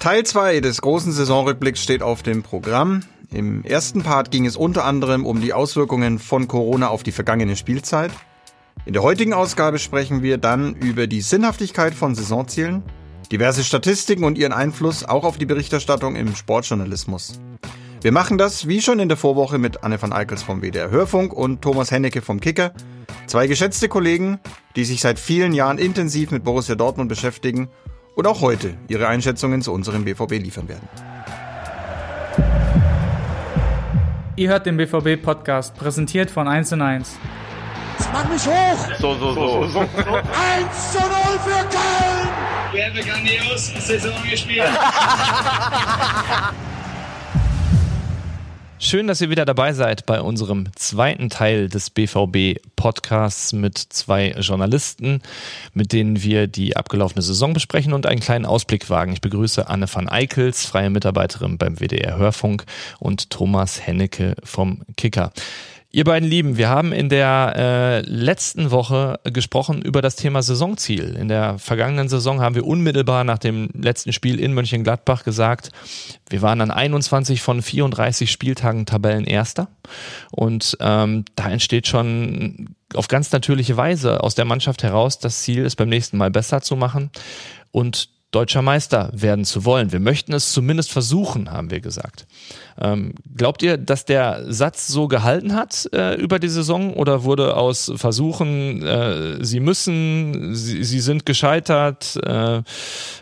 Teil 2 des großen Saisonrückblicks steht auf dem Programm. Im ersten Part ging es unter anderem um die Auswirkungen von Corona auf die vergangene Spielzeit. In der heutigen Ausgabe sprechen wir dann über die Sinnhaftigkeit von Saisonzielen, diverse Statistiken und ihren Einfluss auch auf die Berichterstattung im Sportjournalismus. Wir machen das wie schon in der Vorwoche mit Anne van Eickels vom WDR Hörfunk und Thomas Hennecke vom Kicker. Zwei geschätzte Kollegen, die sich seit vielen Jahren intensiv mit Borussia Dortmund beschäftigen und auch heute ihre Einschätzungen zu unserem BVB liefern werden. Ihr hört den BVB-Podcast, präsentiert von 1 und 1. Jetzt mach mich hoch! So, so, so. so. 1 zu 0 für Köln! Wir haben eine grandiose Saison gespielt. Schön, dass ihr wieder dabei seid bei unserem zweiten Teil des BVB Podcasts mit zwei Journalisten, mit denen wir die abgelaufene Saison besprechen und einen kleinen Ausblick wagen. Ich begrüße Anne van Eickels, freie Mitarbeiterin beim WDR Hörfunk und Thomas Hennecke vom Kicker. Ihr beiden Lieben, wir haben in der äh, letzten Woche gesprochen über das Thema Saisonziel. In der vergangenen Saison haben wir unmittelbar nach dem letzten Spiel in Mönchengladbach gesagt, wir waren an 21 von 34 Spieltagen Tabellenerster. Und ähm, da entsteht schon auf ganz natürliche Weise aus der Mannschaft heraus das Ziel, es beim nächsten Mal besser zu machen. Und deutscher Meister werden zu wollen. Wir möchten es zumindest versuchen, haben wir gesagt. Ähm, glaubt ihr, dass der Satz so gehalten hat äh, über die Saison oder wurde aus Versuchen, äh, sie müssen, sie, sie sind gescheitert? Äh,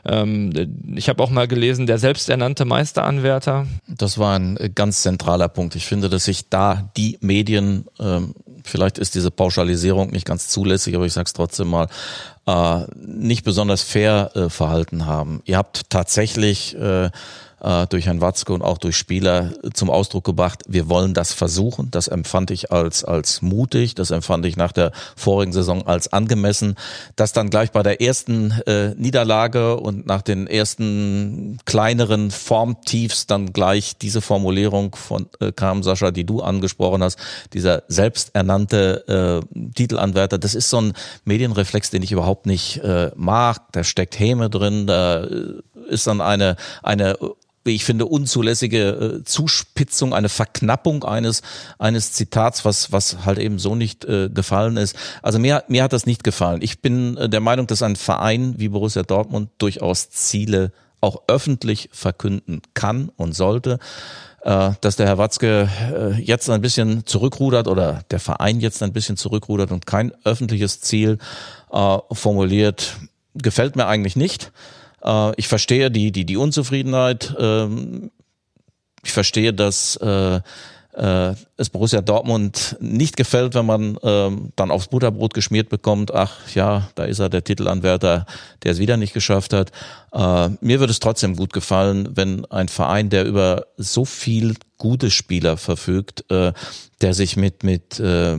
ähm, ich habe auch mal gelesen, der selbsternannte Meisteranwärter. Das war ein ganz zentraler Punkt. Ich finde, dass sich da die Medien ähm, vielleicht ist diese Pauschalisierung nicht ganz zulässig, aber ich sage es trotzdem mal, äh, nicht besonders fair äh, verhalten haben. Ihr habt tatsächlich äh, äh, durch Herrn Watzke und auch durch Spieler zum Ausdruck gebracht, wir wollen das versuchen. Das empfand ich als, als mutig, das empfand ich nach der vorigen Saison als angemessen. Dass dann gleich bei der ersten äh, Niederlage und nach den ersten kleineren Formtiefs dann gleich diese Formulierung von äh, kam, Sascha, die du angesprochen hast, dieser selbsternannte äh, Titelanwärter, das ist so ein Medienreflex, den ich überhaupt nicht äh, mag. Da steckt Häme drin, da ist dann eine, eine wie ich finde, unzulässige äh, Zuspitzung, eine Verknappung eines, eines Zitats, was, was halt eben so nicht äh, gefallen ist. Also mir, mir hat das nicht gefallen. Ich bin äh, der Meinung, dass ein Verein wie Borussia Dortmund durchaus Ziele auch öffentlich verkünden kann und sollte äh, dass der Herr Watzke äh, jetzt ein bisschen zurückrudert oder der Verein jetzt ein bisschen zurückrudert und kein öffentliches Ziel äh, formuliert, gefällt mir eigentlich nicht. Äh, ich verstehe die, die, die Unzufriedenheit. Ähm, ich verstehe, dass äh, äh, es Borussia Dortmund nicht gefällt, wenn man äh, dann aufs Butterbrot geschmiert bekommt, ach ja, da ist er der Titelanwärter, der es wieder nicht geschafft hat. Äh, mir würde es trotzdem gut gefallen, wenn ein Verein, der über so viel gute Spieler verfügt, äh, der sich mit, mit äh,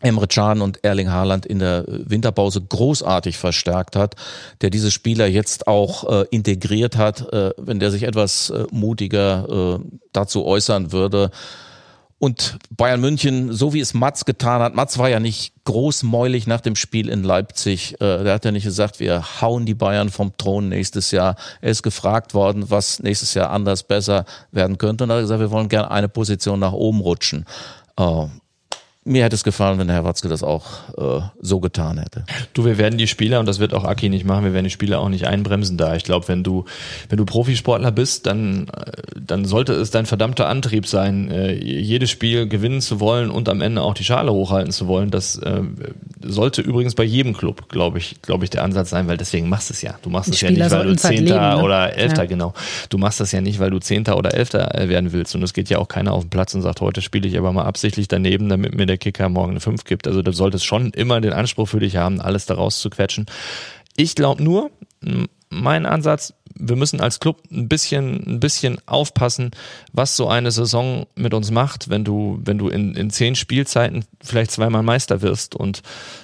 Emre Can und Erling Haaland in der Winterpause großartig verstärkt hat, der diese Spieler jetzt auch äh, integriert hat, äh, wenn der sich etwas äh, mutiger äh, dazu äußern würde. Und Bayern München, so wie es Mats getan hat, Mats war ja nicht großmäulig nach dem Spiel in Leipzig. Äh, der hat ja nicht gesagt, wir hauen die Bayern vom Thron nächstes Jahr. Er ist gefragt worden, was nächstes Jahr anders besser werden könnte. Und er hat gesagt, wir wollen gerne eine Position nach oben rutschen. Mir hätte es gefallen, wenn Herr Watzke das auch äh, so getan hätte. Du, wir werden die Spieler, und das wird auch Aki nicht machen, wir werden die Spieler auch nicht einbremsen da. Ich glaube, wenn du, wenn du Profisportler bist, dann, äh, dann sollte es dein verdammter Antrieb sein, äh, jedes Spiel gewinnen zu wollen und am Ende auch die Schale hochhalten zu wollen. Das äh, sollte übrigens bei jedem Club, glaube ich, glaube ich, der Ansatz sein, weil deswegen machst du es ja. Du machst es ja nicht, weil du Zehnter ne? oder Elfter, ja. genau. Du machst das ja nicht, weil du Zehnter oder Elfter äh, werden willst. Und es geht ja auch keiner auf den Platz und sagt, heute spiele ich aber mal absichtlich daneben, damit mir der Kicker morgen eine 5 gibt. Also du solltest schon immer den Anspruch für dich haben, alles daraus zu quetschen. Ich glaube nur, mein Ansatz, wir müssen als Club ein bisschen, ein bisschen aufpassen, was so eine Saison mit uns macht, wenn du, wenn du in, in zehn Spielzeiten vielleicht zweimal Meister wirst und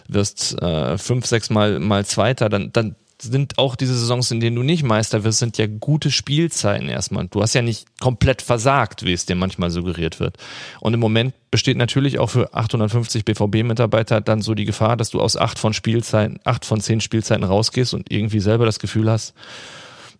wirst äh, fünf, sechs Mal, mal Zweiter, dann, dann sind auch diese Saisons, in denen du nicht Meister wirst, sind ja gute Spielzeiten erstmal. Du hast ja nicht komplett versagt, wie es dir manchmal suggeriert wird. Und im Moment besteht natürlich auch für 850 BVB-Mitarbeiter dann so die Gefahr, dass du aus acht von Spielzeiten, acht von zehn Spielzeiten rausgehst und irgendwie selber das Gefühl hast,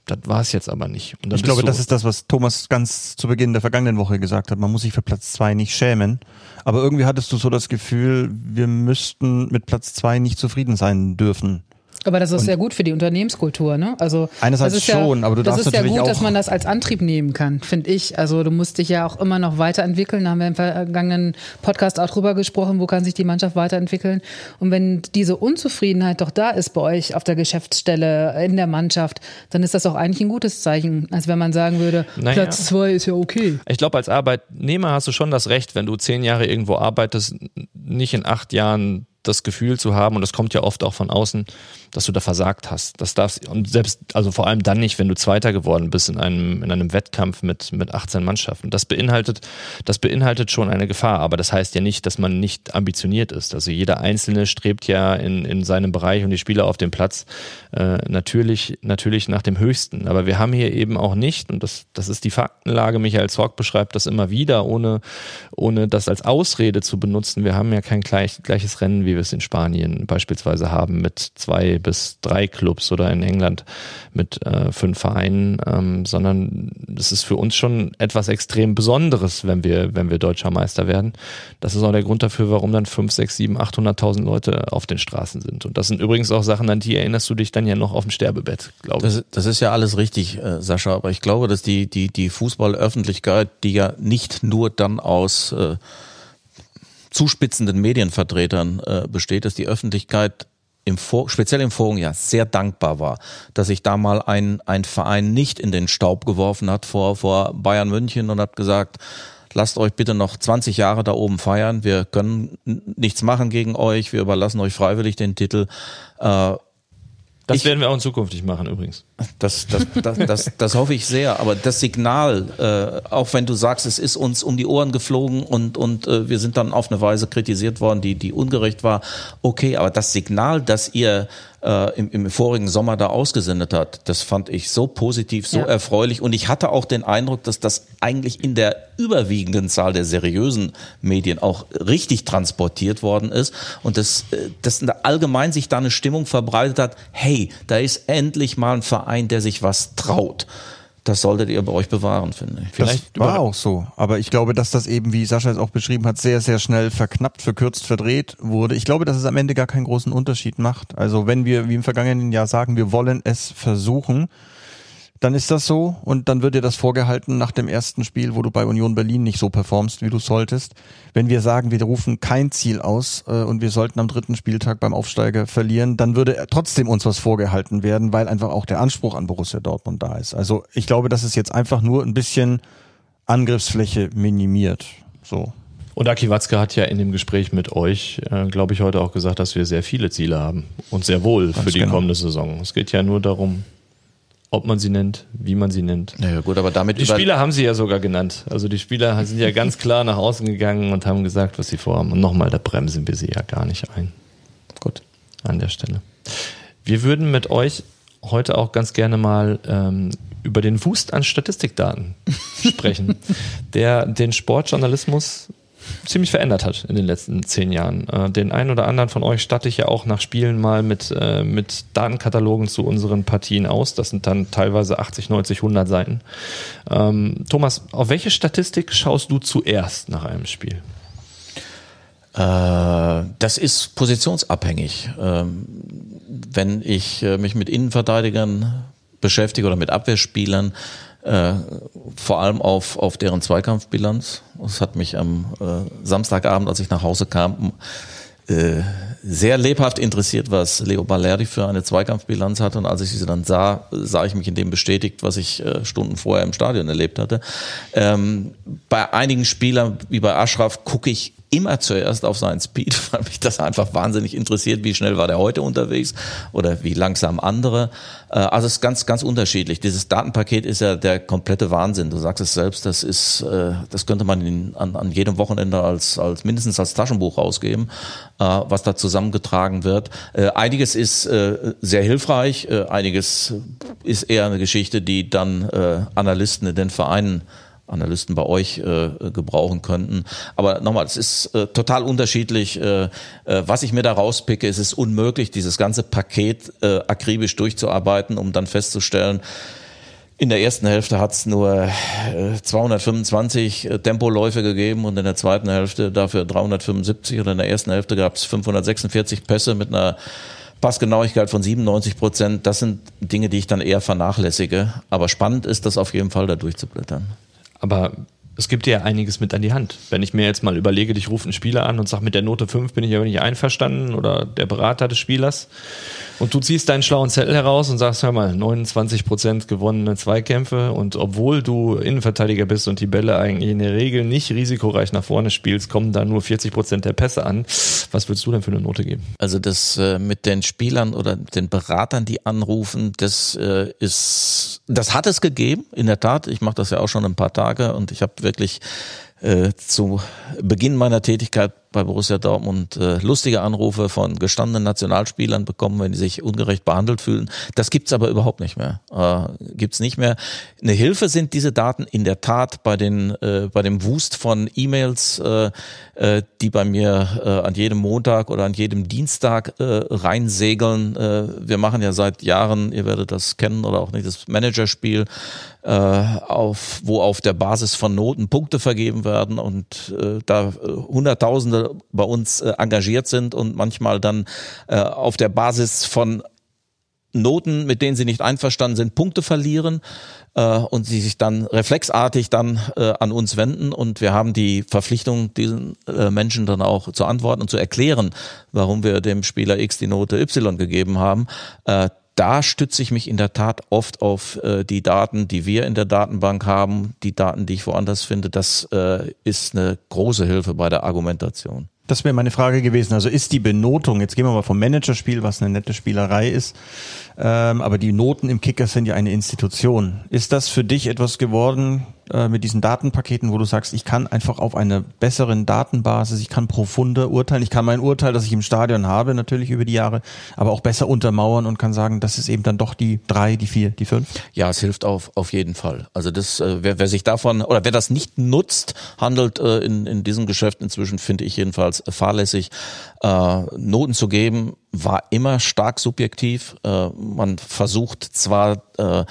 Das war es jetzt aber nicht. ich glaube, das ist das, was Thomas ganz zu Beginn der vergangenen Woche gesagt hat. Man muss sich für Platz zwei nicht schämen. Aber irgendwie hattest du so das Gefühl, wir müssten mit Platz zwei nicht zufrieden sein dürfen. Aber das ist und ja gut für die Unternehmenskultur, ne? Also einerseits schon, ja, aber du darfst Das ist ja natürlich gut, auch dass man das als Antrieb nehmen kann, finde ich. Also du musst dich ja auch immer noch weiterentwickeln. Da haben wir im vergangenen Podcast auch drüber gesprochen, wo kann sich die Mannschaft weiterentwickeln. Und wenn diese Unzufriedenheit doch da ist bei euch auf der Geschäftsstelle, in der Mannschaft, dann ist das auch eigentlich ein gutes Zeichen, als wenn man sagen würde, naja. Platz zwei ist ja okay. Ich glaube, als Arbeitnehmer hast du schon das Recht, wenn du zehn Jahre irgendwo arbeitest, nicht in acht Jahren das Gefühl zu haben, und das kommt ja oft auch von außen, dass du da versagt hast. Das darfst, und selbst, also vor allem dann nicht, wenn du Zweiter geworden bist in einem, in einem Wettkampf mit, mit 18 Mannschaften. Das beinhaltet, das beinhaltet schon eine Gefahr, aber das heißt ja nicht, dass man nicht ambitioniert ist. Also jeder Einzelne strebt ja in, in seinem Bereich und die Spieler auf dem Platz äh, natürlich, natürlich nach dem Höchsten. Aber wir haben hier eben auch nicht, und das, das ist die Faktenlage, Michael Zorg beschreibt das immer wieder, ohne, ohne das als Ausrede zu benutzen. Wir haben ja kein gleich, gleiches Rennen, wie wir es in Spanien beispielsweise haben, mit zwei bis drei Clubs oder in England mit äh, fünf Vereinen, ähm, sondern es ist für uns schon etwas extrem Besonderes, wenn wir, wenn wir deutscher Meister werden. Das ist auch der Grund dafür, warum dann fünf, sechs, sieben, achthunderttausend Leute auf den Straßen sind. Und das sind übrigens auch Sachen, an die erinnerst du dich dann ja noch auf dem Sterbebett, glaube ich. Das, das ist ja alles richtig, äh, Sascha, aber ich glaube, dass die, die, die Fußballöffentlichkeit, die ja nicht nur dann aus äh, zuspitzenden Medienvertretern äh, besteht, dass die Öffentlichkeit im Vor speziell im vorigen Jahr sehr dankbar war, dass sich da mal ein, ein Verein nicht in den Staub geworfen hat vor, vor Bayern München und hat gesagt, lasst euch bitte noch 20 Jahre da oben feiern, wir können nichts machen gegen euch, wir überlassen euch freiwillig den Titel. Äh, das ich, werden wir auch in Zukunft nicht machen übrigens. Das, das, das, das, das hoffe ich sehr. Aber das Signal, äh, auch wenn du sagst, es ist uns um die Ohren geflogen und, und äh, wir sind dann auf eine Weise kritisiert worden, die, die ungerecht war, okay, aber das Signal, dass ihr äh, im, im vorigen Sommer da ausgesendet hat. Das fand ich so positiv, so ja. erfreulich. Und ich hatte auch den Eindruck, dass das eigentlich in der überwiegenden Zahl der seriösen Medien auch richtig transportiert worden ist. Und dass, äh, dass allgemein sich da eine Stimmung verbreitet hat, hey, da ist endlich mal ein Verein, der sich was traut das solltet ihr bei euch bewahren, finde ich. Vielleicht das war auch so. Aber ich glaube, dass das eben, wie Sascha es auch beschrieben hat, sehr, sehr schnell verknappt, verkürzt, verdreht wurde. Ich glaube, dass es am Ende gar keinen großen Unterschied macht. Also wenn wir, wie im vergangenen Jahr sagen, wir wollen es versuchen, dann ist das so und dann wird dir das vorgehalten nach dem ersten Spiel, wo du bei Union Berlin nicht so performst, wie du solltest. Wenn wir sagen, wir rufen kein Ziel aus äh, und wir sollten am dritten Spieltag beim Aufsteiger verlieren, dann würde trotzdem uns was vorgehalten werden, weil einfach auch der Anspruch an Borussia Dortmund da ist. Also ich glaube, das ist jetzt einfach nur ein bisschen Angriffsfläche minimiert. So. Und Aki Watzke hat ja in dem Gespräch mit euch, äh, glaube ich, heute auch gesagt, dass wir sehr viele Ziele haben und sehr wohl Ganz für die genau. kommende Saison. Es geht ja nur darum, ob man sie nennt, wie man sie nennt. Naja, gut, aber damit. Die Spieler haben sie ja sogar genannt. Also die Spieler sind ja ganz klar nach außen gegangen und haben gesagt, was sie vorhaben. Und nochmal, da bremsen wir sie ja gar nicht ein. Gut. An der Stelle. Wir würden mit euch heute auch ganz gerne mal ähm, über den Wust an Statistikdaten sprechen, der den Sportjournalismus ziemlich verändert hat in den letzten zehn Jahren. Äh, den einen oder anderen von euch statte ich ja auch nach Spielen mal mit, äh, mit Datenkatalogen zu unseren Partien aus. Das sind dann teilweise 80, 90, 100 Seiten. Ähm, Thomas, auf welche Statistik schaust du zuerst nach einem Spiel? Äh, das ist positionsabhängig. Ähm, wenn ich äh, mich mit Innenverteidigern beschäftige oder mit Abwehrspielern, äh, vor allem auf, auf deren Zweikampfbilanz. Das hat mich am äh, Samstagabend, als ich nach Hause kam, äh, sehr lebhaft interessiert, was Leo Ballerdi für eine Zweikampfbilanz hatte. Und als ich sie dann sah, sah ich mich in dem bestätigt, was ich äh, Stunden vorher im Stadion erlebt hatte. Ähm, bei einigen Spielern, wie bei Ashraf, gucke ich immer zuerst auf seinen Speed, weil mich das einfach wahnsinnig interessiert, wie schnell war der heute unterwegs oder wie langsam andere. Äh, also es ist ganz, ganz unterschiedlich. Dieses Datenpaket ist ja der komplette Wahnsinn. Du sagst es selbst, das ist, äh, das könnte man an, an jedem Wochenende als, als mindestens als Taschenbuch rausgeben, äh, was da zusammengetragen wird. Einiges ist sehr hilfreich, einiges ist eher eine Geschichte, die dann Analysten in den Vereinen Analysten bei euch äh, gebrauchen könnten. Aber nochmal, es ist äh, total unterschiedlich. Äh, äh, was ich mir da rauspicke, es ist unmöglich, dieses ganze Paket äh, akribisch durchzuarbeiten, um dann festzustellen, In der ersten Hälfte hat es nur 225 Tempoläufe gegeben und in der zweiten Hälfte dafür 375 oder in der ersten Hälfte gab es 546 Pässe mit einer Passgenauigkeit von 97 Prozent. Das sind Dinge, die ich dann eher vernachlässige. Aber spannend ist das auf jeden Fall, da durchzublättern. Aber es gibt dir ja einiges mit an die Hand. Wenn ich mir jetzt mal überlege, dich ruft ein Spieler an und sagt, mit der Note 5 bin ich aber nicht einverstanden oder der Berater des Spielers, und du ziehst deinen schlauen Zettel heraus und sagst, hör mal, 29 Prozent gewonnene Zweikämpfe und obwohl du Innenverteidiger bist und die Bälle eigentlich in der Regel nicht risikoreich nach vorne spielst, kommen da nur 40 Prozent der Pässe an. Was würdest du denn für eine Note geben? Also das äh, mit den Spielern oder den Beratern, die anrufen, das äh, ist, das hat es gegeben, in der Tat. Ich mache das ja auch schon ein paar Tage und ich habe wirklich äh, zu Beginn meiner Tätigkeit bei Borussia Dortmund äh, lustige Anrufe von gestandenen Nationalspielern bekommen, wenn die sich ungerecht behandelt fühlen. Das gibt's aber überhaupt nicht mehr. Äh, gibt's nicht mehr. Eine Hilfe sind diese Daten in der Tat bei den äh, bei dem Wust von E-Mails, äh, äh, die bei mir äh, an jedem Montag oder an jedem Dienstag äh, reinsegeln. Äh, wir machen ja seit Jahren, ihr werdet das kennen oder auch nicht, das Managerspiel äh, auf, wo auf der Basis von Noten Punkte vergeben werden und äh, da bei uns äh, engagiert sind und manchmal dann äh, auf der Basis von Noten, mit denen sie nicht einverstanden sind, Punkte verlieren äh, und sie sich dann reflexartig dann äh, an uns wenden und wir haben die Verpflichtung, diesen äh, Menschen dann auch zu antworten und zu erklären, warum wir dem Spieler X die Note Y gegeben haben. Äh, da stütze ich mich in der Tat oft auf äh, die Daten, die wir in der Datenbank haben, die Daten, die ich woanders finde. Das äh, ist eine große Hilfe bei der Argumentation. Das wäre meine Frage gewesen. Also ist die Benotung, jetzt gehen wir mal vom Managerspiel, was eine nette Spielerei ist, ähm, aber die Noten im Kicker sind ja eine Institution. Ist das für dich etwas geworden äh, mit diesen Datenpaketen, wo du sagst, ich kann einfach auf einer besseren Datenbasis, ich kann profunder urteilen, ich kann mein Urteil, das ich im Stadion habe, natürlich über die Jahre, aber auch besser untermauern und kann sagen, das ist eben dann doch die drei, die vier, die fünf? Ja, es hilft auf, auf jeden Fall. Also das, äh, wer, wer sich davon oder wer das nicht nutzt, handelt äh, in, in diesem Geschäft inzwischen, finde ich jedenfalls fahrlässig. Äh, Noten zu geben, war immer stark subjektiv. Äh, man versucht zwar äh,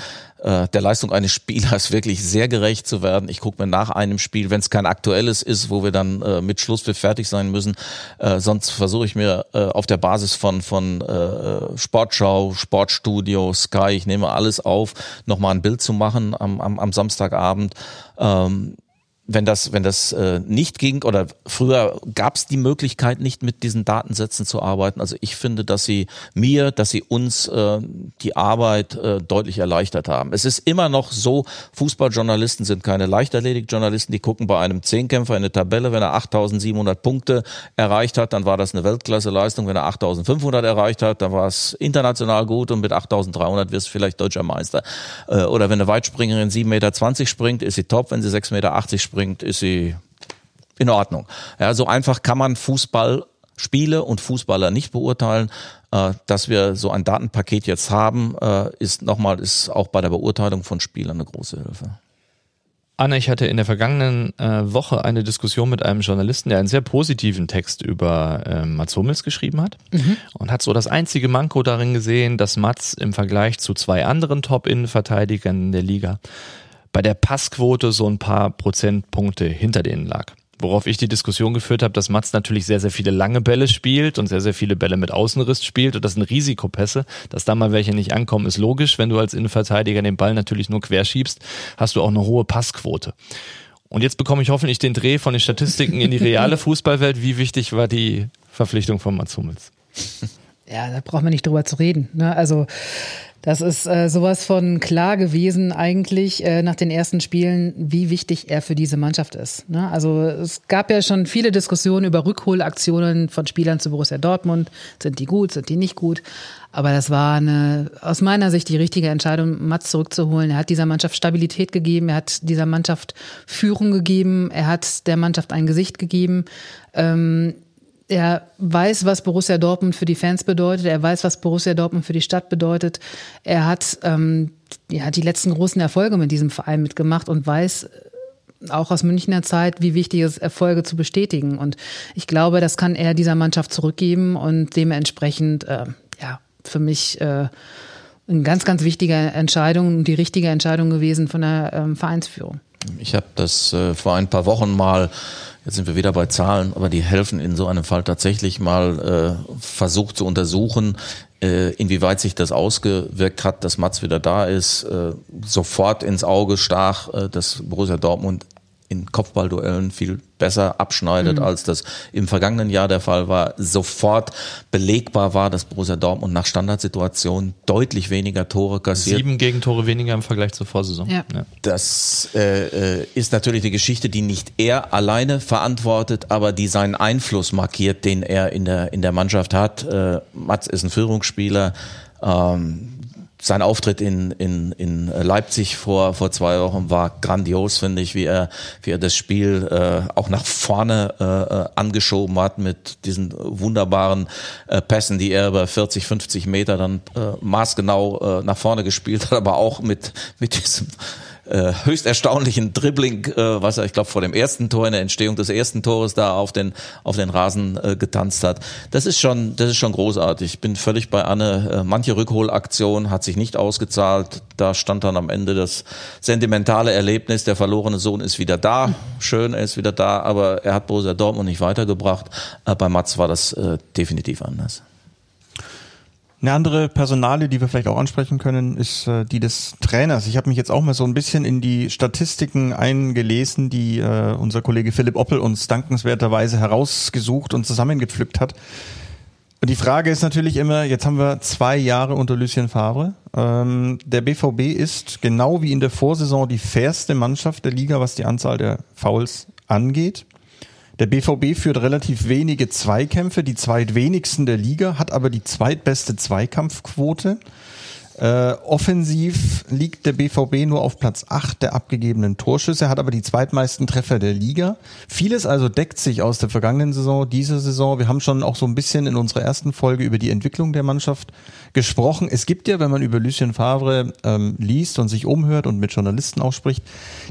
äh, der Leistung eines Spielers wirklich sehr gerecht zu werden. Ich gucke mir nach einem Spiel, wenn es kein aktuelles ist, wo wir dann äh, mit Schlusspfiff fertig sein müssen, äh, sonst versuche ich mir äh, auf der Basis von von äh, Sportschau, Sportstudio, Sky, ich nehme alles auf, nochmal ein Bild zu machen am, am, am Samstagabend. Ähm, wenn das, wenn das äh, nicht ging oder früher gab es die Möglichkeit nicht mit diesen Datensätzen zu arbeiten. Also ich finde, dass sie mir, dass sie uns äh, die Arbeit äh, deutlich erleichtert haben. Es ist immer noch so, Fußballjournalisten sind keine leichterledigt Journalisten, die gucken bei einem Zehnkämpfer in eine Tabelle, wenn er 8700 Punkte erreicht hat, dann war das eine Weltklasse-Leistung. Wenn er 8500 erreicht hat, dann war es international gut und mit 8300 wirst du vielleicht deutscher Meister. Äh, oder wenn eine Weitspringerin 7,20 Meter springt, ist sie top. Wenn sie 6,80 Meter springt, bringt, ist sie in Ordnung. Ja, so einfach kann man Fußballspiele und Fußballer nicht beurteilen. Äh, dass wir so ein Datenpaket jetzt haben, äh, ist nochmal, ist auch bei der Beurteilung von Spielern eine große Hilfe. Anna, ich hatte in der vergangenen äh, Woche eine Diskussion mit einem Journalisten, der einen sehr positiven Text über äh, Mats Hummels geschrieben hat mhm. und hat so das einzige Manko darin gesehen, dass Mats im Vergleich zu zwei anderen Top-Innenverteidigern in der Liga bei der Passquote so ein paar Prozentpunkte hinter denen lag. Worauf ich die Diskussion geführt habe, dass Mats natürlich sehr, sehr viele lange Bälle spielt und sehr, sehr viele Bälle mit Außenriss spielt und das sind Risikopässe. Dass da mal welche nicht ankommen, ist logisch. Wenn du als Innenverteidiger den Ball natürlich nur querschiebst, hast du auch eine hohe Passquote. Und jetzt bekomme ich hoffentlich den Dreh von den Statistiken in die reale Fußballwelt. Wie wichtig war die Verpflichtung von Mats Hummels? Ja, da braucht man nicht drüber zu reden. Ne? Also das ist äh, sowas von klar gewesen eigentlich äh, nach den ersten Spielen, wie wichtig er für diese Mannschaft ist. Ne? Also es gab ja schon viele Diskussionen über Rückholaktionen von Spielern zu Borussia Dortmund. Sind die gut, sind die nicht gut? Aber das war eine, aus meiner Sicht die richtige Entscheidung, Mats zurückzuholen. Er hat dieser Mannschaft Stabilität gegeben, er hat dieser Mannschaft Führung gegeben, er hat der Mannschaft ein Gesicht gegeben. Ähm, er weiß, was Borussia Dortmund für die Fans bedeutet. Er weiß, was Borussia Dortmund für die Stadt bedeutet. Er hat ähm, ja, die letzten großen Erfolge mit diesem Verein mitgemacht und weiß äh, auch aus Münchner Zeit, wie wichtig es ist, Erfolge zu bestätigen. Und ich glaube, das kann er dieser Mannschaft zurückgeben und dementsprechend, äh, ja, für mich äh, eine ganz, ganz wichtige Entscheidung, die richtige Entscheidung gewesen von der ähm, Vereinsführung. Ich habe das äh, vor ein paar Wochen mal, jetzt sind wir wieder bei Zahlen, aber die helfen in so einem Fall tatsächlich mal äh, versucht zu untersuchen, äh, inwieweit sich das ausgewirkt hat, dass Mats wieder da ist. Äh, sofort ins Auge stach, äh, dass Borussia Dortmund in Kopfballduellen viel besser abschneidet, mhm. als das im vergangenen Jahr der Fall war. Sofort belegbar war, dass Borussia Dortmund nach Standardsituationen deutlich weniger Tore kassiert. Sieben Gegentore weniger im Vergleich zur Vorsaison. Ja. ja. Das äh, äh, ist natürlich die Geschichte, die nicht er alleine verantwortet, aber die seinen Einfluss markiert, den er in der, in der Mannschaft hat. Äh, Mats ist ein Führungsspieler. Ähm, sein Auftritt in, in, in Leipzig vor, vor zwei Wochen war grandios, finde ich, wie er, wie er das Spiel äh, auch nach vorne äh, angeschoben hat mit diesen wunderbaren äh, Pässen, die er über 40, 50 Meter dann äh, maßgenau äh, nach vorne gespielt hat, aber auch mit, mit diesem äh, höchst erstaunlichen Dribbling, äh, was er, ich glaube, vor dem ersten Tor, in der Entstehung des ersten Tores da auf den, auf den Rasen äh, getanzt hat. Das ist schon, das ist schon großartig. Ich bin völlig bei Anne. Äh, manche Rückholaktion hat sich nicht ausgezahlt. Da stand dann am Ende das sentimentale Erlebnis, der verlorene Sohn ist wieder da. Schön, er ist wieder da, aber er hat Borussia Dortmund nicht weitergebracht. Äh, bei Mats war das äh, definitiv anders. Eine andere Personale, die wir vielleicht auch ansprechen können, ist äh, die des Trainers. Ich habe mich jetzt auch mal so ein bisschen in die Statistiken eingelesen, die äh, unser Kollege Philipp Oppel uns dankenswerterweise herausgesucht und zusammengepflückt hat. Und die Frage ist natürlich immer, jetzt haben wir zwei Jahre unter Lucien Favre. Ähm, der BVB ist genau wie in der Vorsaison die fairste Mannschaft der Liga, was die Anzahl der Fouls angeht. Der BVB führt relativ wenige Zweikämpfe, die zweitwenigsten der Liga, hat aber die zweitbeste Zweikampfquote. Äh, offensiv liegt der BVB nur auf Platz 8 der abgegebenen Torschüsse, hat aber die zweitmeisten Treffer der Liga. Vieles also deckt sich aus der vergangenen Saison, dieser Saison. Wir haben schon auch so ein bisschen in unserer ersten Folge über die Entwicklung der Mannschaft gesprochen. Es gibt ja, wenn man über Lucien Favre ähm, liest und sich umhört und mit Journalisten auch spricht,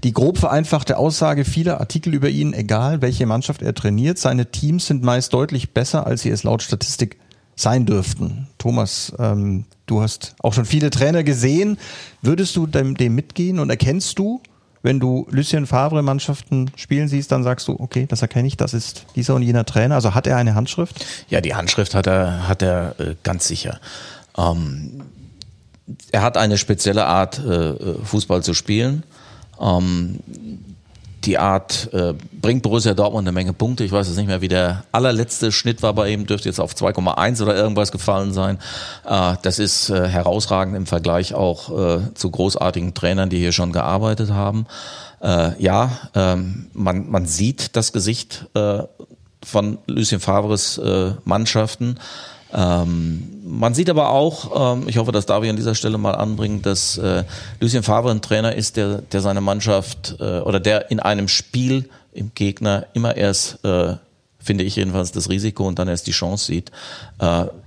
die grob vereinfachte Aussage vieler Artikel über ihn, egal welche Mannschaft er trainiert, seine Teams sind meist deutlich besser, als sie es laut Statistik sein dürften. Thomas, ähm, du hast auch schon viele Trainer gesehen. Würdest du dem, dem mitgehen und erkennst du, wenn du Lucien Favre Mannschaften spielen siehst, dann sagst du, okay, das erkenne ich, das ist dieser und jener Trainer. Also hat er eine Handschrift? Ja, die Handschrift hat er, hat er äh, ganz sicher. Ähm, er hat eine spezielle Art, äh, Fußball zu spielen. Ähm, die Art äh, bringt Borussia Dortmund eine Menge Punkte. Ich weiß jetzt nicht mehr, wie der allerletzte Schnitt war bei ihm, dürfte jetzt auf 2,1 oder irgendwas gefallen sein. Äh, das ist äh, herausragend im Vergleich auch äh, zu großartigen Trainern, die hier schon gearbeitet haben. Äh, ja, ähm, man, man sieht das Gesicht äh, von Lucien Favres Mannschaften. Ähm, man sieht aber auch, ähm, ich hoffe, das darf ich an dieser Stelle mal anbringen, dass äh, Lucien Favre ein Trainer ist, der, der seine Mannschaft äh, oder der in einem Spiel im Gegner immer erst, äh, finde ich jedenfalls, das Risiko und dann erst die Chance sieht.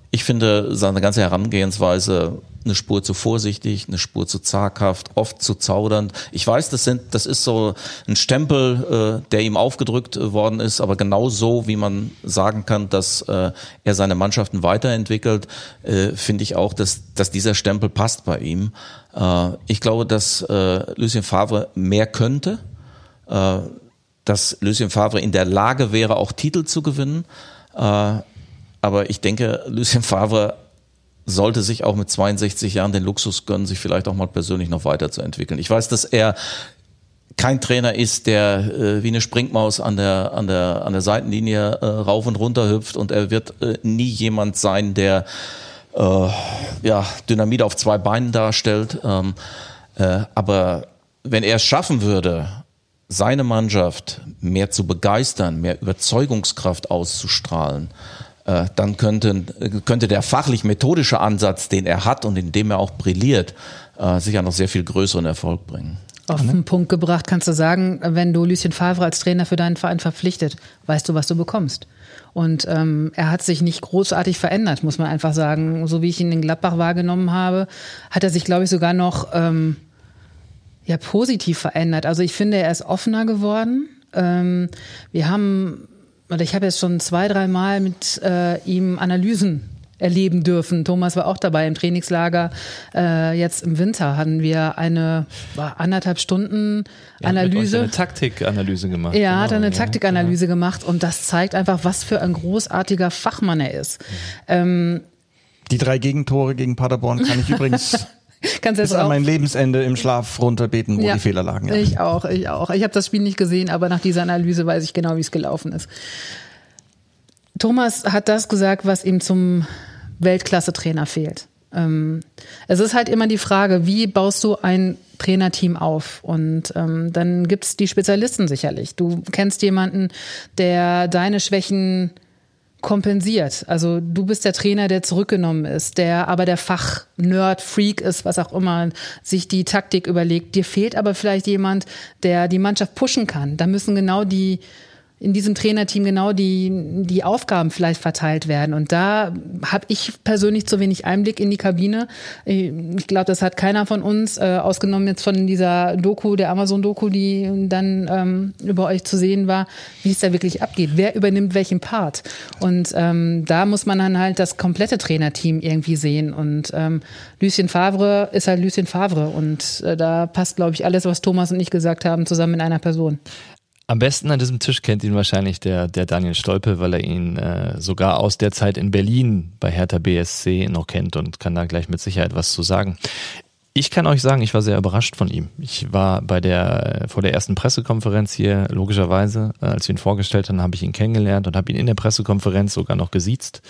Ich finde seine ganze Herangehensweise eine Spur zu vorsichtig, eine Spur zu zaghaft, oft zu zaudernd. Ich weiß, das sind, das ist so ein Stempel, äh, der ihm aufgedrückt äh, worden ist, aber genau so, wie man sagen kann, dass äh, er seine Mannschaften weiterentwickelt, äh, finde ich auch, dass, dass dieser Stempel passt bei ihm. Äh, ich glaube, dass äh, Lucien Favre mehr könnte, äh, dass Lucien Favre in der Lage wäre, auch Titel zu gewinnen. Äh, aber ich denke, Lucien Favre sollte sich auch mit 62 Jahren den Luxus gönnen, sich vielleicht auch mal persönlich noch weiterzuentwickeln. Ich weiß, dass er kein Trainer ist, der äh, wie eine Springmaus an der an der an der Seitenlinie äh, rauf und runter hüpft und er wird äh, nie jemand sein, der äh, ja Dynamit auf zwei Beinen darstellt. Ähm, äh, aber wenn er es schaffen würde, seine Mannschaft mehr zu begeistern, mehr Überzeugungskraft auszustrahlen, dann könnte, könnte der fachlich-methodische Ansatz, den er hat und in dem er auch brilliert, äh, sicher noch sehr viel größeren Erfolg bringen. Auf den Punkt gebracht kannst du sagen, wenn du Lucien Favre als Trainer für deinen Verein verpflichtet, weißt du, was du bekommst. Und ähm, er hat sich nicht großartig verändert, muss man einfach sagen. So wie ich ihn in Gladbach wahrgenommen habe, hat er sich, glaube ich, sogar noch ähm, ja, positiv verändert. Also ich finde, er ist offener geworden. Ähm, wir haben oder ich habe jetzt schon zwei, drei Mal mit äh, ihm Analysen erleben dürfen. Thomas war auch dabei im Trainingslager. Äh, jetzt im Winter hatten wir eine war anderthalb Stunden Er hat Analyse. Eine Taktikanalyse gemacht. Ja, hat er eine Genau, Taktikanalyse gemacht und das zeigt einfach, was für ein großartiger Fachmann er ist. Ähm, Die drei Gegentore gegen Paderborn kann ich übrigens kannst bis jetzt an auch mein Lebensende im Schlaf runterbeten, wo Ja, die Fehler lagen. Ja. Ich auch, ich auch. Ich habe das Spiel nicht gesehen, aber nach dieser Analyse weiß ich genau, wie es gelaufen ist. Thomas hat das gesagt, was ihm zum Weltklasse-Trainer fehlt. Ähm, es ist halt immer die Frage, wie baust du ein Trainerteam auf? Und ähm, dann gibt's die Spezialisten sicherlich. Du kennst jemanden, der deine Schwächen kompensiert. Also du bist der Trainer, der zurückgenommen ist, der aber der Fach-Nerd, Freak ist, was auch immer, sich die Taktik überlegt. Dir fehlt aber vielleicht jemand, der die Mannschaft pushen kann. Da müssen genau die in diesem Trainerteam genau die, die Aufgaben vielleicht verteilt werden. Und da habe ich persönlich zu wenig Einblick in die Kabine. Ich glaube, das hat keiner von uns, äh, ausgenommen jetzt von dieser Doku, der Amazon-Doku, die dann ähm, über euch zu sehen war, wie es da wirklich abgeht. Wer übernimmt welchen Part? Und ähm, da muss man dann halt das komplette Trainerteam irgendwie sehen. Und ähm, Lucien Favre ist halt Lucien Favre. Und äh, da passt, glaube ich, alles, was Thomas und ich gesagt haben, zusammen in einer Person. Am besten an diesem Tisch kennt ihn wahrscheinlich der, der Daniel Stolpe, weil er ihn äh, sogar aus der Zeit in Berlin bei Hertha BSC noch kennt und kann da gleich mit Sicherheit was zu sagen. Ich kann euch sagen, ich war sehr überrascht von ihm. Ich war bei der vor der ersten Pressekonferenz hier logischerweise, äh, als wir ihn vorgestellt haben, habe ich ihn kennengelernt und habe ihn in der Pressekonferenz sogar noch gesiezt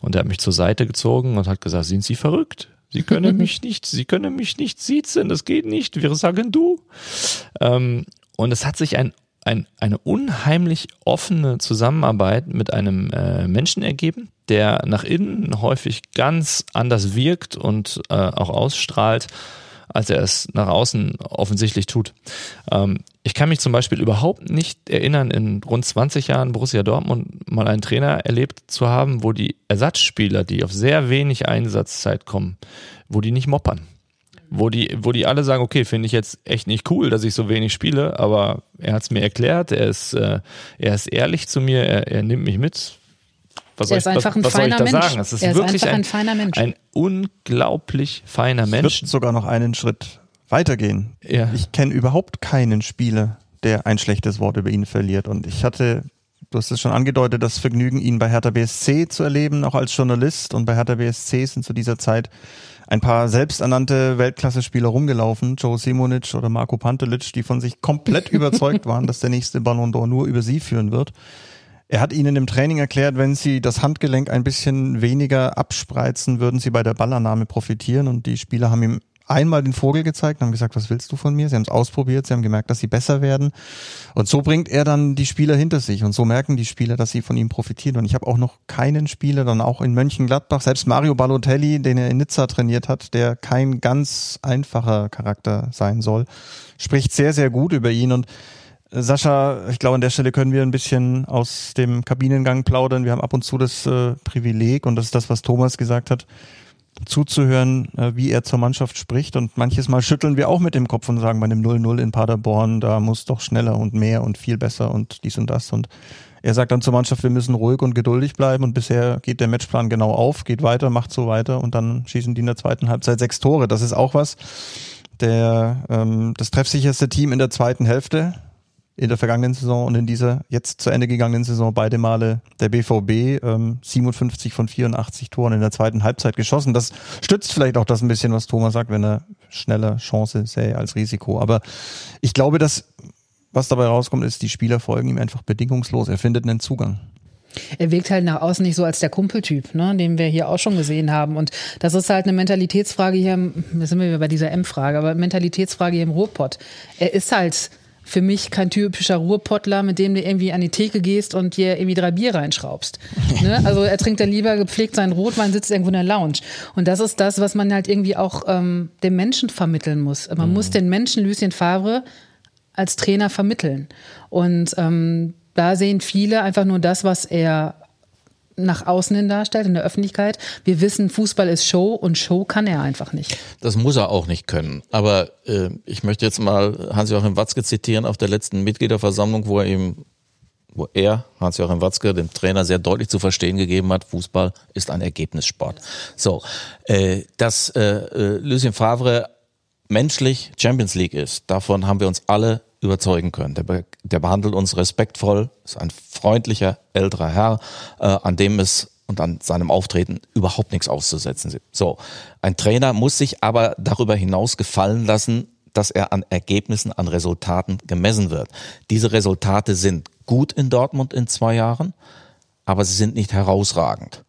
und er hat mich zur Seite gezogen und hat gesagt: "Sind Sie verrückt? Sie können mich nicht, Sie können mich nicht siezen, das geht nicht. Wir sagen du." Ähm, und es hat sich ein ein, eine unheimlich offene Zusammenarbeit mit einem äh, Menschen ergeben, der nach innen häufig ganz anders wirkt und äh, auch ausstrahlt, als er es nach außen offensichtlich tut. Ähm, ich kann mich zum Beispiel überhaupt nicht erinnern, in rund 20 Jahren Borussia Dortmund mal einen Trainer erlebt zu haben, wo die Ersatzspieler, die auf sehr wenig Einsatzzeit kommen, wo die nicht moppern wo die, wo die alle sagen, okay, finde ich jetzt echt nicht cool, dass ich so wenig spiele, aber er hat es mir erklärt, er ist, äh, er ist ehrlich zu mir, er, er nimmt mich mit. Was Er ist soll ich, einfach ein was, ich feiner Mensch. sagen? Es ist Er ist wirklich einfach ein, ein feiner Mensch. ein unglaublich feiner Ich Mensch. würde sogar noch einen Schritt weitergehen. Ja. Ich kenne überhaupt keinen Spieler, der ein schlechtes Wort über ihn verliert. Und ich hatte, du hast es schon angedeutet, das Vergnügen, ihn bei Hertha BSC zu erleben, auch als Journalist. Und bei Hertha BSC sind zu dieser Zeit ein paar selbsternannte Weltklasse-Spieler rumgelaufen, Joe Simonic oder Marco Pantelic, die von sich komplett überzeugt waren, dass der nächste Ballon d'Or nur über sie führen wird. Er hat ihnen im Training erklärt, wenn sie das Handgelenk ein bisschen weniger abspreizen, würden sie bei der Ballannahme profitieren. Und die Spieler haben ihm einmal den Vogel gezeigt und haben gesagt, was willst du von mir? Sie haben es ausprobiert, sie haben gemerkt, dass sie besser werden. Und so bringt er dann die Spieler hinter sich. Und so merken die Spieler, dass sie von ihm profitieren. Und ich habe auch noch keinen Spieler, dann auch in Mönchengladbach, selbst Mario Balotelli, den er in Nizza trainiert hat, der kein ganz einfacher Charakter sein soll, spricht sehr, sehr gut über ihn. Und Sascha, ich glaube, an der Stelle können wir ein bisschen aus dem Kabinengang plaudern. Wir haben ab und zu das äh, Privileg, und das ist das, was Thomas gesagt hat, zuzuhören, äh, wie er zur Mannschaft spricht. Und manches Mal schütteln wir auch mit dem Kopf und sagen, bei einem 0-0 in Paderborn, da muss doch schneller und mehr und viel besser und dies und das. Und er sagt dann zur Mannschaft, wir müssen ruhig und geduldig bleiben. Und bisher geht der Matchplan genau auf, geht weiter, macht so weiter. Und dann schießen die in der zweiten Halbzeit sechs Tore. Das ist auch was. Der, ähm, das treffsicherste Team in der zweiten Hälfte in der vergangenen Saison und in dieser jetzt zu Ende gegangenen Saison beide Male der BVB ähm, 57 von 84 Toren in der zweiten Halbzeit geschossen. Das stützt vielleicht auch das ein bisschen, was Thomas sagt, wenn er schneller Chance sähe als Risiko. Aber ich glaube, dass was dabei rauskommt, ist, die Spieler folgen ihm einfach bedingungslos. Er findet einen Zugang. Er wirkt halt nach außen nicht so als der Kumpeltyp, ne, den wir hier auch schon gesehen haben. Und das ist halt eine Mentalitätsfrage hier, im- da sind wir bei dieser M-Frage, aber Mentalitätsfrage hier im Ruhrpott. Er ist halt für mich kein typischer Ruhrpottler, mit dem du irgendwie an die Theke gehst und dir irgendwie drei Bier reinschraubst. Ne? Also er trinkt dann lieber gepflegt seinen Rotwein, sitzt irgendwo in der Lounge. Und das ist das, was man halt irgendwie auch ähm, dem Menschen vermitteln muss. Man muss den Menschen Lucien Favre als Trainer vermitteln. Und ähm, da sehen viele einfach nur das, was er nach außen hin darstellt, in der Öffentlichkeit. Wir wissen, Fußball ist Show und Show kann er einfach nicht. Das muss er auch nicht können. Aber äh, ich möchte jetzt mal Hans-Joachim Watzke zitieren auf der letzten Mitgliederversammlung, wo er ihm wo er, Hans-Joachim Watzke, dem Trainer sehr deutlich zu verstehen gegeben hat, Fußball ist ein Ergebnissport. So, äh, dass äh, äh, Lucien Favre menschlich Champions League ist, davon haben wir uns alle überzeugen können. Der, der behandelt uns respektvoll, ist ein freundlicher älterer Herr, äh, an dem es und an seinem Auftreten überhaupt nichts auszusetzen. So, ein Trainer muss sich aber darüber hinaus gefallen lassen, dass er an Ergebnissen, an Resultaten gemessen wird. Diese Resultate sind gut in Dortmund in zwei Jahren, aber sie sind nicht herausragend.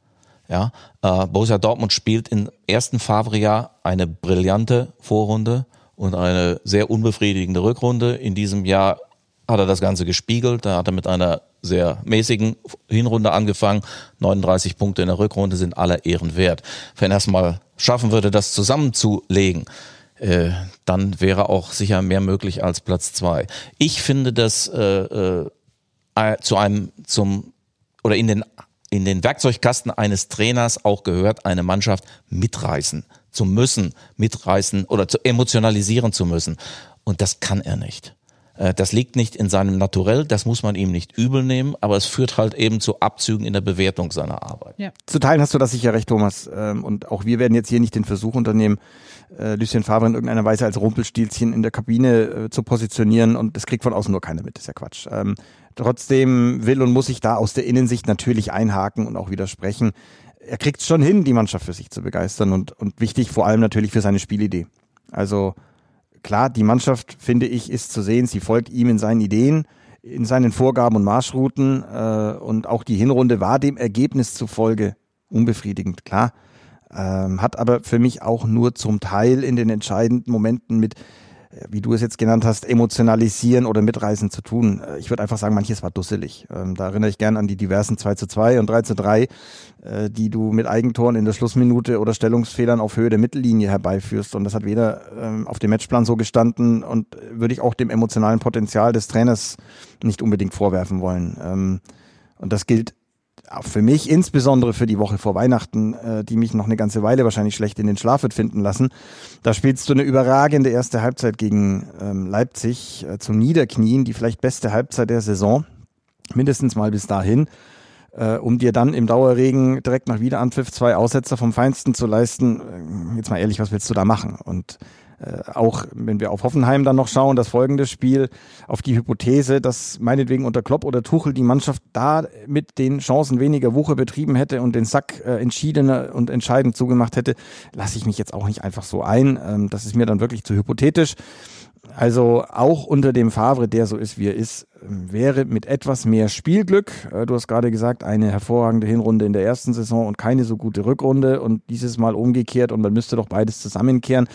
Ja, äh, Borussia Dortmund spielt im ersten Favre-Jahr eine brillante Vorrunde und eine sehr unbefriedigende Rückrunde. In diesem Jahr hat er das Ganze gespiegelt. Da hat er mit einer sehr mäßigen Hinrunde angefangen. 39 Punkte in der Rückrunde sind aller Ehren wert. Wenn er es mal schaffen würde, das zusammenzulegen, äh, dann wäre auch sicher mehr möglich als Platz zwei. Ich finde, dass äh, äh, zu einem zum oder in den in den Werkzeugkasten eines Trainers auch gehört, eine Mannschaft mitreißen zu müssen, mitreißen oder zu emotionalisieren zu müssen. Und das kann er nicht. Äh, das liegt nicht in seinem Naturell, das muss man ihm nicht übel nehmen, aber es führt halt eben zu Abzügen in der Bewertung seiner Arbeit. Ja. Zu Teilen hast du das sicher recht, Thomas. Ähm, und auch wir werden jetzt hier nicht den Versuch unternehmen, äh, Lucien Favre in irgendeiner Weise als Rumpelstilzchen in der Kabine äh, zu positionieren und das kriegt von außen nur keiner mit, das ist ja Quatsch. Ähm, Trotzdem will und muss ich da aus der Innensicht natürlich einhaken und auch widersprechen. Er kriegt schon hin, die Mannschaft für sich zu begeistern und, und wichtig vor allem natürlich für seine Spielidee. Also klar, die Mannschaft, finde ich, ist zu sehen, sie folgt ihm in seinen Ideen, in seinen Vorgaben und Marschrouten äh, und auch die Hinrunde war dem Ergebnis zufolge unbefriedigend, klar. Ähm, hat aber für mich auch nur zum Teil in den entscheidenden Momenten mit wie du es jetzt genannt hast, emotionalisieren oder mitreißen zu tun. Äh, ich würde einfach sagen, manches war dusselig. Ähm, da erinnere ich gern an die diversen 2 zu 2 und 3 zu 3, äh, die du mit Eigentoren in der Schlussminute oder Stellungsfehlern auf Höhe der Mittellinie herbeiführst. Und das hat weder ähm, auf dem Matchplan so gestanden und würde ich auch dem emotionalen Potenzial des Trainers nicht unbedingt vorwerfen wollen. Ähm, und das gilt für mich insbesondere für die Woche vor Weihnachten, äh, die mich noch eine ganze Weile wahrscheinlich schlecht in den Schlaf wird finden lassen. Da spielst du eine überragende erste Halbzeit gegen ähm, Leipzig äh, zum Niederknien, die vielleicht beste Halbzeit der Saison, mindestens mal bis dahin, äh, um dir dann im Dauerregen direkt nach Wiederanpfiff zwei Aussetzer vom Feinsten zu leisten. Äh, jetzt mal ehrlich, was willst du da machen? Und auch wenn wir auf Hoffenheim dann noch schauen, das folgende Spiel, auf die Hypothese, dass meinetwegen unter Klopp oder Tuchel die Mannschaft da mit den Chancen weniger Wuche betrieben hätte und den Sack äh, entschiedener und entscheidend zugemacht hätte, lasse ich mich jetzt auch nicht einfach so ein. Ähm, das ist mir dann wirklich zu hypothetisch. Also auch unter dem Favre, der so ist, wie er ist, wäre mit etwas mehr Spielglück, äh, du hast gerade gesagt, eine hervorragende Hinrunde in der ersten Saison und keine so gute Rückrunde und dieses Mal umgekehrt und man müsste doch beides zusammenkehren.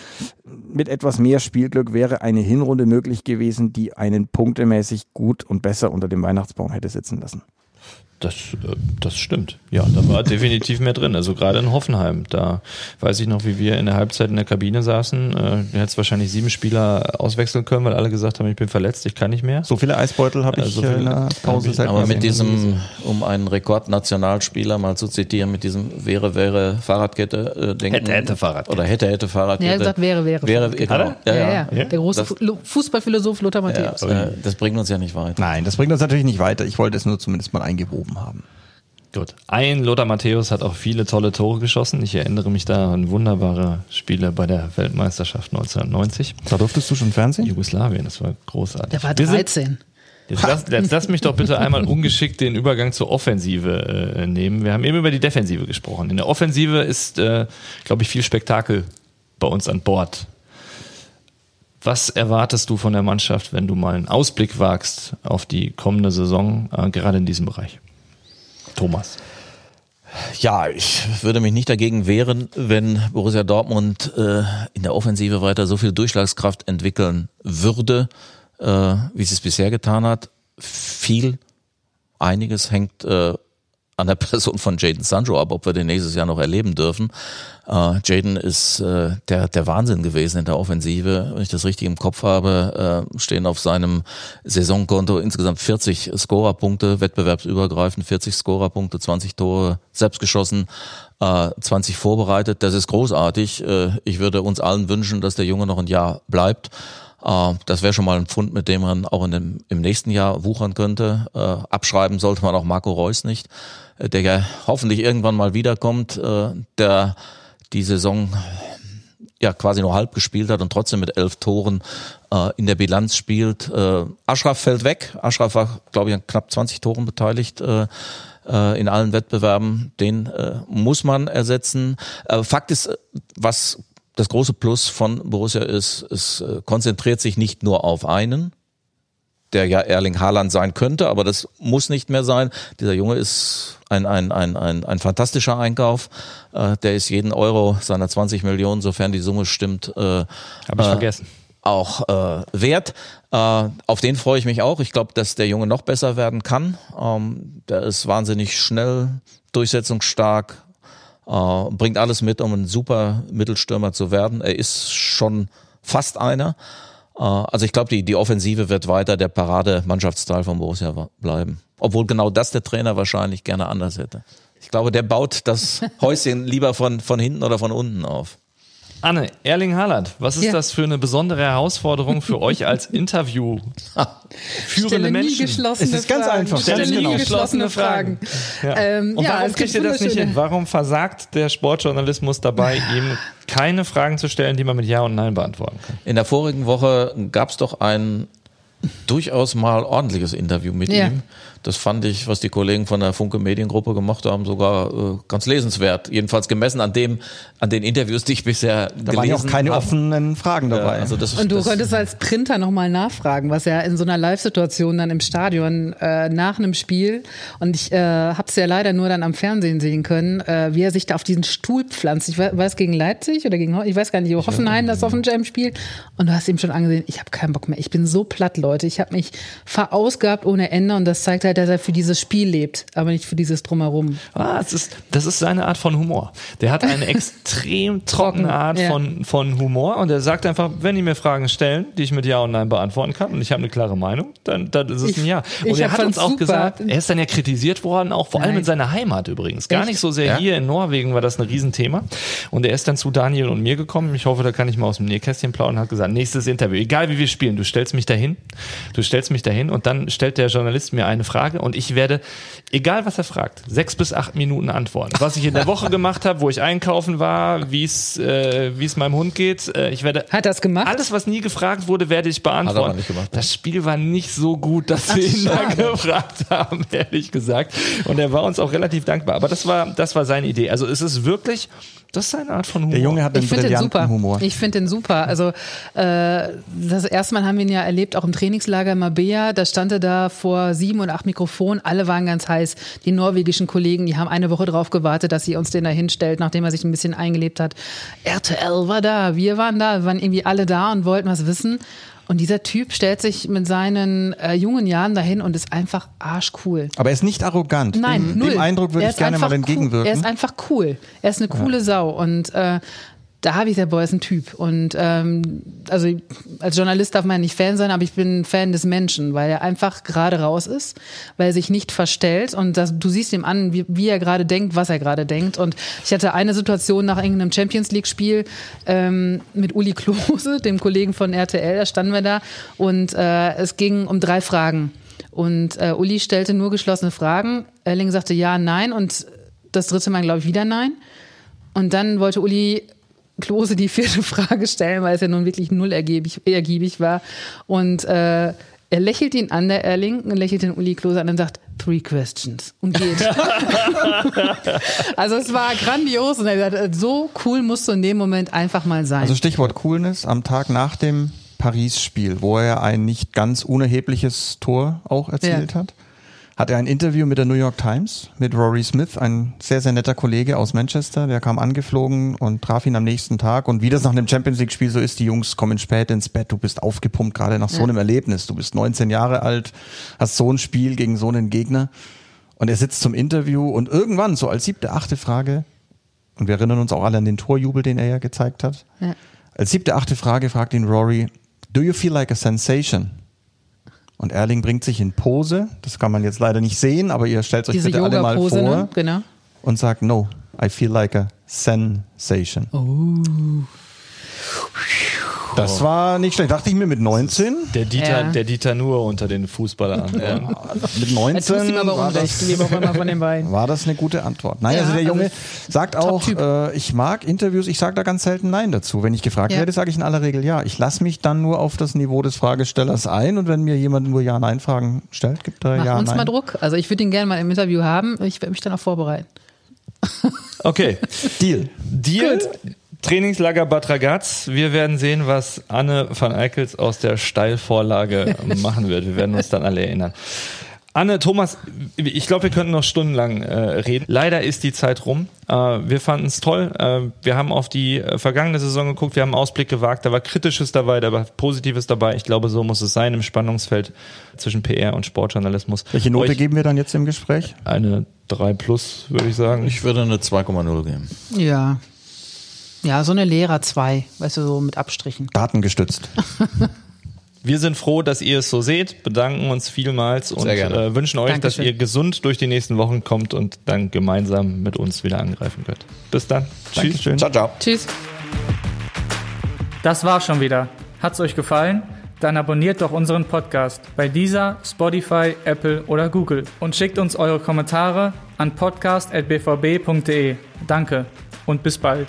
Mit etwas mehr Spielglück wäre eine Hinrunde möglich gewesen, die einen punktemäßig gut und besser unter dem Weihnachtsbaum hätte sitzen lassen. Das, äh, das stimmt. Ja, da war definitiv mehr drin. Also gerade in Hoffenheim, da weiß ich noch, wie wir in der Halbzeit in der Kabine saßen. Äh, du hättest wahrscheinlich sieben Spieler auswechseln können, weil alle gesagt haben, ich bin verletzt, ich kann nicht mehr. So viele Eisbeutel habe ich so äh, in der Pause seit Aber mit diesem, um einen Rekordnationalspieler mal zu zitieren, mit diesem wäre, wäre Fahrradkette äh, denken. Hätte, hätte Fahrradkette. Oder hätte, hätte Fahrradkette. Ja, er sagt wäre, wäre. Wäre, genau. Ja, ja, ja. ja. Der große das, Fußballphilosoph Lothar Matthäus. Ja, das bringt uns ja nicht weiter. Nein, das bringt uns natürlich nicht weiter. Ich wollte es nur zumindest mal eingewoben beworben haben. Gut. Ein Lothar Matthäus hat auch viele tolle Tore geschossen. Ich erinnere mich da an wunderbare Spiele bei der Weltmeisterschaft 1990. Da durftest du schon Fernsehen? Jugoslawien, das war großartig. Der war 13. Jetzt lass, jetzt lass mich doch bitte einmal ungeschickt den Übergang zur Offensive äh, nehmen. Wir haben eben über die Defensive gesprochen. In der Offensive ist, äh, glaube ich, viel Spektakel bei uns an Bord. Was erwartest du von der Mannschaft, wenn du mal einen Ausblick wagst auf die kommende Saison, äh, gerade in diesem Bereich? Thomas. Ja, ich würde mich nicht dagegen wehren, wenn Borussia Dortmund äh, in der Offensive weiter so viel Durchschlagskraft entwickeln würde, äh, wie sie es bisher getan hat. Viel, einiges hängt äh, an der Person von Jaden Sancho ab, ob wir den nächstes Jahr noch erleben dürfen. Äh, Jaden ist äh, der, der Wahnsinn gewesen in der Offensive. Wenn ich das richtig im Kopf habe, äh, stehen auf seinem Saisonkonto insgesamt 40 Scorerpunkte, wettbewerbsübergreifend 40 Scorerpunkte, 20 Tore selbst geschossen, äh, 20 vorbereitet. Das ist großartig. Äh, ich würde uns allen wünschen, dass der Junge noch ein Jahr bleibt. Äh, das wäre schon mal ein Fund, mit dem man auch in dem, im nächsten Jahr wuchern könnte. Äh, abschreiben sollte man auch Marco Reus nicht, der ja hoffentlich irgendwann mal wiederkommt, äh, der die Saison ja quasi nur halb gespielt hat und trotzdem mit elf Toren äh, in der Bilanz spielt. Äh, Ashraf fällt weg. Ashraf war, glaube ich, an knapp 20 Toren beteiligt. Äh, äh, in allen Wettbewerben, den äh, muss man ersetzen. Äh, Fakt ist, was das große Plus von Borussia ist, es äh, konzentriert sich nicht nur auf einen, der ja Erling Haaland sein könnte, aber das muss nicht mehr sein. Dieser Junge ist ein, ein, ein, ein, ein fantastischer Einkauf. Äh, der ist jeden Euro seiner 20 Millionen, sofern die Summe stimmt, äh, Habe ich äh, vergessen. auch äh, wert. Äh, auf den freue ich mich auch. Ich glaube, dass der Junge noch besser werden kann. Ähm, der ist wahnsinnig schnell, durchsetzungsstark, äh, bringt alles mit, um ein super Mittelstürmer zu werden. Er ist schon fast einer. Äh, also ich glaube, die, die Offensive wird weiter der Parade-Mannschaftsteil von Borussia bleiben. Obwohl genau das der Trainer wahrscheinlich gerne anders hätte. Ich glaube, der baut das Häuschen lieber von, von hinten oder von unten auf. Anne, Erling Haaland, was ist Ja. das für eine besondere Herausforderung für euch als Interview führende Stelle nie Menschen? geschlossene Es ist ganz Fragen. einfach. Stelle Ganz nie genau. geschlossene Fragen. Ja. Ähm, Und ja, warum kriegt ihr das nicht hin? Warum versagt der Sportjournalismus dabei, ihm keine Fragen zu stellen, die man mit Ja und Nein beantworten kann? In der vorigen Woche gab es doch ein durchaus mal ordentliches Interview mit Ja. ihm. Das fand ich, was die Kollegen von der Funke Mediengruppe gemacht haben, sogar äh, ganz lesenswert. Jedenfalls gemessen an dem, an den Interviews, die ich bisher Da waren ja auch gelesen keine habe. offenen Fragen Ja, dabei. also das, Und du das, könntest als Printer nochmal nachfragen, was ja in so einer Live-Situation dann im Stadion äh, nach einem Spiel, und ich äh, habe es ja leider nur dann am Fernsehen sehen können, äh, wie er sich da auf diesen Stuhl pflanzt. Ich we- weiß gegen Leipzig oder gegen, ich weiß gar nicht, Hoffenheim, das Hoffenheim spiel Und du hast ihm schon angesehen, ich habe keinen Bock mehr. Ich bin so platt, Leute. Ich habe mich verausgabt ohne Ende und das zeigt halt, dass er für dieses Spiel lebt, aber nicht für dieses Drumherum. Ah, das ist, das ist seine Art von Humor. Der hat eine extrem trockene Art ja. von, von Humor und er sagt einfach, wenn die mir Fragen stellen, die ich mit Ja und Nein beantworten kann und ich habe eine klare Meinung, dann, dann ist es Ich- ein Ja. ich Und er hat uns auch super. gesagt, er ist dann ja kritisiert worden, auch vor allem Nein. in seiner Heimat übrigens. Gar Echt? nicht so sehr Ja? hier in Norwegen war das ein Riesenthema. Und er ist dann zu Daniel und mir gekommen. Ich hoffe, da kann ich mal aus dem Nähkästchen plaudern und hat gesagt, nächstes Interview, egal wie wir spielen, du stellst mich dahin, du stellst mich dahin und dann stellt der Journalist mir eine Frage und ich werde, egal was er fragt, sechs bis acht Minuten antworten. Was ich in der Woche gemacht habe, wo ich einkaufen war, wie es äh, wie es meinem Hund geht, äh, ich werde Hat das gemacht? alles, was nie gefragt wurde, werde ich beantworten. Hat er nicht gemacht, das Spiel war nicht so gut, dass wir ihn da gefragt haben, ehrlich gesagt. Und er war uns auch relativ dankbar. Aber das war, das war seine Idee. Also es ist wirklich, das ist seine Art von Humor. Der Junge hat einen Ich finde den brillanten super. Humor. Ich finde den super. Also äh, das erste Mal haben wir ihn ja erlebt, auch im Trainingslager in Mabea. Da stand er da vor sieben oder acht Mikrofonen. Alle waren ganz heiß. Die norwegischen Kollegen, die haben eine Woche drauf gewartet, dass sie uns den da hinstellt, nachdem er sich ein bisschen eingelebt hat. RTL war da, wir waren da, wir waren irgendwie alle da und wollten was wissen. Und dieser Typ stellt sich mit seinen äh, jungen Jahren dahin und ist einfach arschcool. Aber er ist nicht arrogant. Nein, dem, null. dem Eindruck würde ich gerne mal entgegenwirken. Cool. Er ist einfach cool. Er ist eine coole Sau und äh, da habe ich der Boy ist ein Typ. Und ähm, also als Journalist darf man ja nicht Fan sein, aber ich bin Fan des Menschen, weil er einfach gerade raus ist, weil er sich nicht verstellt. Und das, du siehst ihm an, wie, wie er gerade denkt, was er gerade denkt. Und ich hatte eine Situation nach irgendeinem Champions League Spiel ähm, mit Uli Klose, dem Kollegen von RTL, da standen wir da. Und äh, es ging um drei Fragen. Und äh, Uli stellte nur geschlossene Fragen. Erling sagte ja, nein. Und das dritte Mal, glaube ich, wieder nein. Und dann wollte Uli Klose die vierte Frage stellen, weil es ja nun wirklich null ergiebig, ergiebig war. Und äh, er lächelt ihn an, der Erling, und lächelt den Uli Klose an und sagt, three questions und geht. also es war grandios und er gesagt, so cool musst du in dem Moment einfach mal sein. Also Stichwort Coolness, am Tag nach dem Paris-Spiel, wo er ein nicht ganz unerhebliches Tor auch erzielt Ja. hat, hat er ein Interview mit der New York Times, mit Rory Smith, ein sehr, sehr netter Kollege aus Manchester, der kam angeflogen und traf ihn am nächsten Tag. Und wie das nach einem Champions League-Spiel so ist, die Jungs kommen spät ins Bett, du bist aufgepumpt, gerade nach so einem Erlebnis. Du bist 19 Jahre alt, hast so ein Spiel gegen so einen Gegner. Und er sitzt zum Interview und irgendwann, so als siebte, achte Frage, und wir erinnern uns auch alle an den Torjubel, den er ja gezeigt hat. Ja. Als siebte, achte Frage fragt ihn Rory, do you feel like a sensation? Und Erling bringt sich in Pose, das kann man jetzt leider nicht sehen, aber ihr stellt euch Diese bitte alle mal vor ne? Genau. und sagt, no, I feel like a sensation. Oh. Das war nicht schlecht. Dachte ich mir mit 19. Der Dieter, Ja. der Dieter nur unter den Fußballern. Ja. Mit Jetzt tust du 19 ihm aber war unrecht, das, von den beiden. war das eine gute Antwort. Nein, Ja, also der also Junge sagt auch, Top-Typ. äh, ich mag Interviews, ich sage da ganz selten Nein dazu. Wenn ich gefragt Ja. werde, sage ich in aller Regel Ja. Ich lasse mich dann nur auf das Niveau des Fragestellers ein und wenn mir jemand nur Ja-Nein-Fragen stellt, gibt er Mach Ja, uns mal Druck. Also ich würde ihn gerne mal im Interview haben. Ich werde mich dann auch vorbereiten. Okay. Deal. Deal. Trainingslager Bad Ragaz. Wir werden sehen, was Anne van Eickels aus der Steilvorlage machen wird. Wir werden uns dann alle erinnern. Anne, Thomas, ich glaube, wir könnten noch stundenlang äh, reden. Leider ist die Zeit rum. Äh, wir fanden es toll. Äh, wir haben auf die äh, vergangene Saison geguckt, wir haben einen Ausblick gewagt. Da war Kritisches dabei, da war Positives dabei. Ich glaube, so muss es sein im Spannungsfeld zwischen PR und Sportjournalismus. Welche Note Euch geben wir dann jetzt im Gespräch? Eine 3 plus, würde ich sagen. Ich würde eine 2,0 geben. Ja. Ja, so eine Lehrer 2, weißt du, so mit Abstrichen. Datengestützt. Wir sind froh, dass ihr es so seht, bedanken uns vielmals und äh, wünschen euch, dass Dankeschön. ihr gesund durch die nächsten Wochen kommt und dann gemeinsam mit uns wieder angreifen könnt. Bis dann. Tschüss. Dankeschön. Ciao, ciao. Tschüss. Das war's schon wieder. Hat's euch gefallen? Dann abonniert doch unseren Podcast bei dieser, Spotify, Apple oder Google und schickt uns eure Kommentare an podcast@bvb.de. Danke und bis bald.